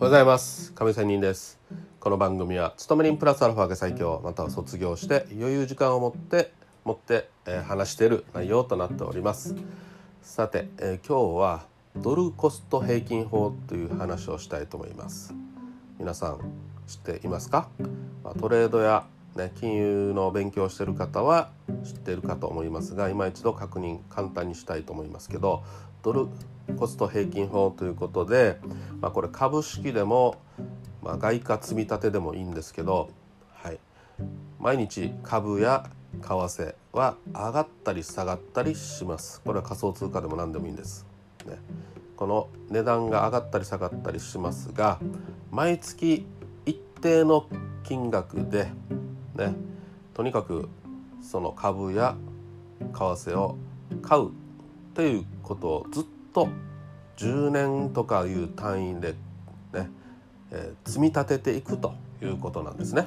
おはようございます。亀仙人です。この番組は勤め人プラスアルファが最強。または卒業して余裕時間を持って持って、えー、話している内容となっております。さて、えー、今日はドルコスト平均法という話をしたいと思います。皆さん知っていますか、まあ、トレードやね、金融の勉強している方は知っているかと思いますが今一度確認簡単にしたいと思いますけどドルコスト平均法ということで、まあ、これ株式でも、まあ、外貨積み立てでもいいんですけど、はい、毎日株や為替は上がったり下がったりします。これは仮想通貨でも何でもいいんです、ね、この値段が上がったり下がったりしますが毎月一定の金額でねとにかくその株や為替を買うということをずっと10年とかいう単位でね、えー、積み立てていくということなんですね。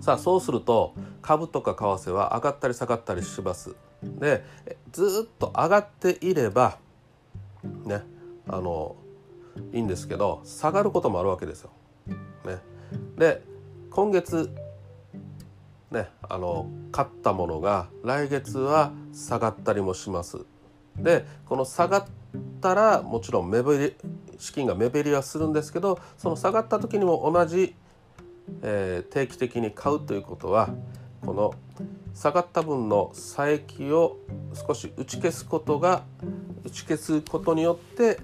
さあそうすると株とか為替は上がったり下がったりします。でずっと上がっていればねあのいいんですけど下がることもあるわけですよ。ね、で今月ねあの買ったものが来月は下がったりもしますでこの下がったらもちろん目減り資金が目減りはするんですけどその下がった時にも同じ、えー、定期的に買うということはこの下がった分の差益を少し打ち消すことが打ち消すことによって、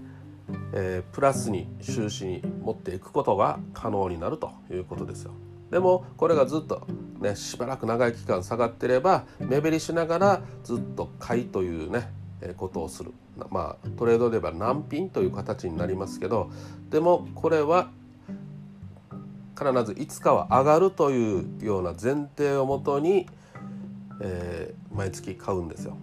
えー、プラスに収支に持っていくことが可能になるということですよ。でもこれがずっとねしばらく長い期間下がってれば目減りしながらずっと買いというねことをするまあトレードで言えば難品という形になりますけどでもこれは必ずいつかは上がるというような前提をもとに、えー、毎月買うんですよ。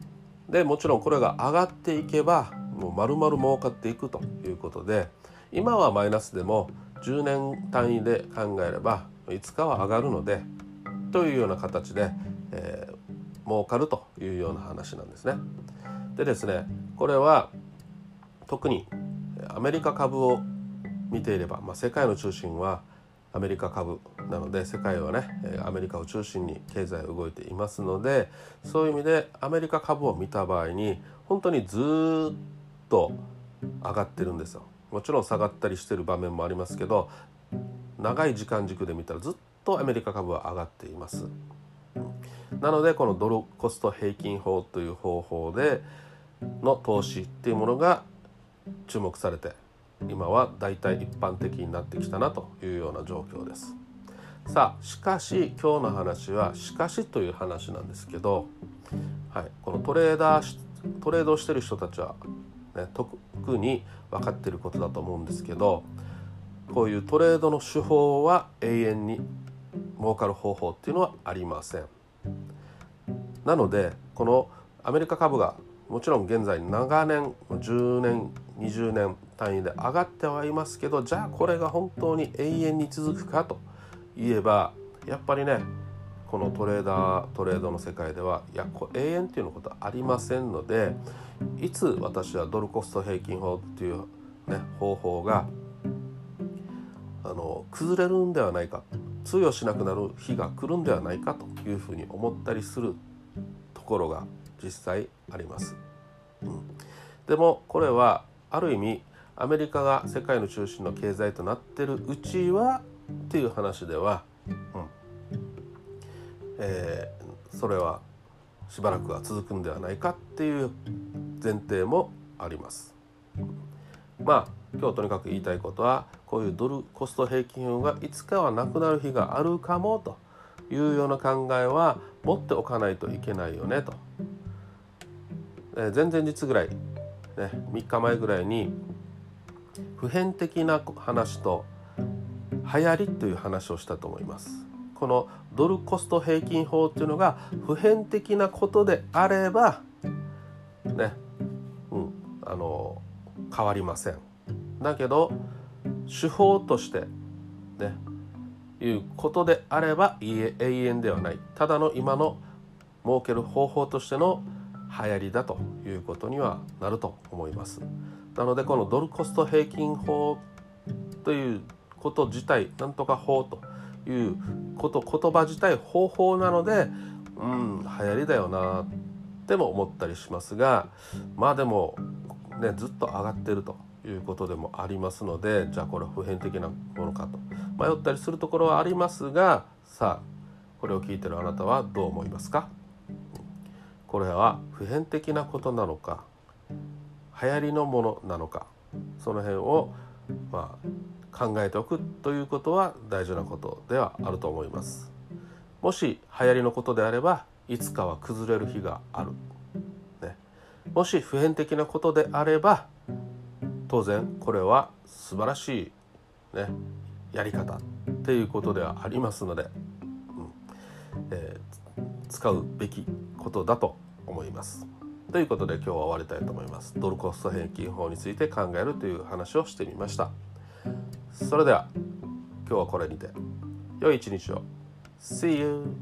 でもちろんこれが上がっていけばもう丸々儲かっていくということで今はマイナスでも10年単位で考えればいつかは上がるのでというような形で、えー、儲かるというような話なんですね。でですねこれは特にアメリカ株を見ていれば、まあ、世界の中心はアメリカ株なので世界はねアメリカを中心に経済動いていますのでそういう意味でアメリカ株を見た場合に本当にずっと上がってるんですよ。もちろん下がったりしてる場面もありますけど長い時間軸で見たらずっとアメリカ株は上がっています。なのでこのドルコスト平均法という方法での投資っていうものが注目されて今はだいたい一般的になってきたなというような状況です。さあしかし今日の話は「しかし」という話なんですけど、はい、このトレーダートレードをしてる人たちは、ね、特に分かってることだと思うんですけどこういうトレードの手法は永遠に儲かる方法っていうのはありません。なのでこのアメリカ株がもちろん現在長年10年20年単位で上がってはいますけどじゃあこれが本当に永遠に続くかといえばやっぱりねこのトレーダートレードの世界ではいや永遠っていうのことはありませんのでいつ私はドルコスト平均法っていう、ね、方法があの崩れるんではないか通用しなくなる日が来るんではないかというふうに思ったりするところが実際あります。うん、でもこれはある意味アメリカが世界の中心の経済となってるうちはっていう話では、うんえー、それはしばらくは続くんではないかっていう前提もあります。まあ今日とにかく言いたいことはこういうドルコスト平均法がいつかはなくなる日があるかもというような考えは持っておかないといけないよねとえ前々日ぐらい、ね、3日前ぐらいに普遍的な話と流行りという話をしたと思います。このドルコスト平均法っていうのが普遍的なことであればね、うん、あの変わりません。だけど手法としてねいうことであれば永遠ではないただの今の設ける方法としての流行りだということにはなると思います。なのでこのドルコスト平均法ということ自体なんとか法ということ言葉自体方法なのでうん流行りだよなっても思ったりしますがまあでもねずっと上がってるということでもありますのでじゃあこれは普遍的なものかと。迷ったりするところはありますがさあこれを聞いてるあなたはどう思いますか？これは普遍的なことなのか流行りのものなのかその辺をまあ考えておくということは大事なことではあると思います。もし流行りのことであればいつかは崩れる日がある、ね、もし普遍的なことであれば当然これは素晴らしい、ね、やり方っていうことではありますので、うんえー、使うべきことだと思います。ということで今日は終わりたいと思います。ドルコスト平均法について考えるという話をしてみました。それでは今日はこれにて良い一日を。See you!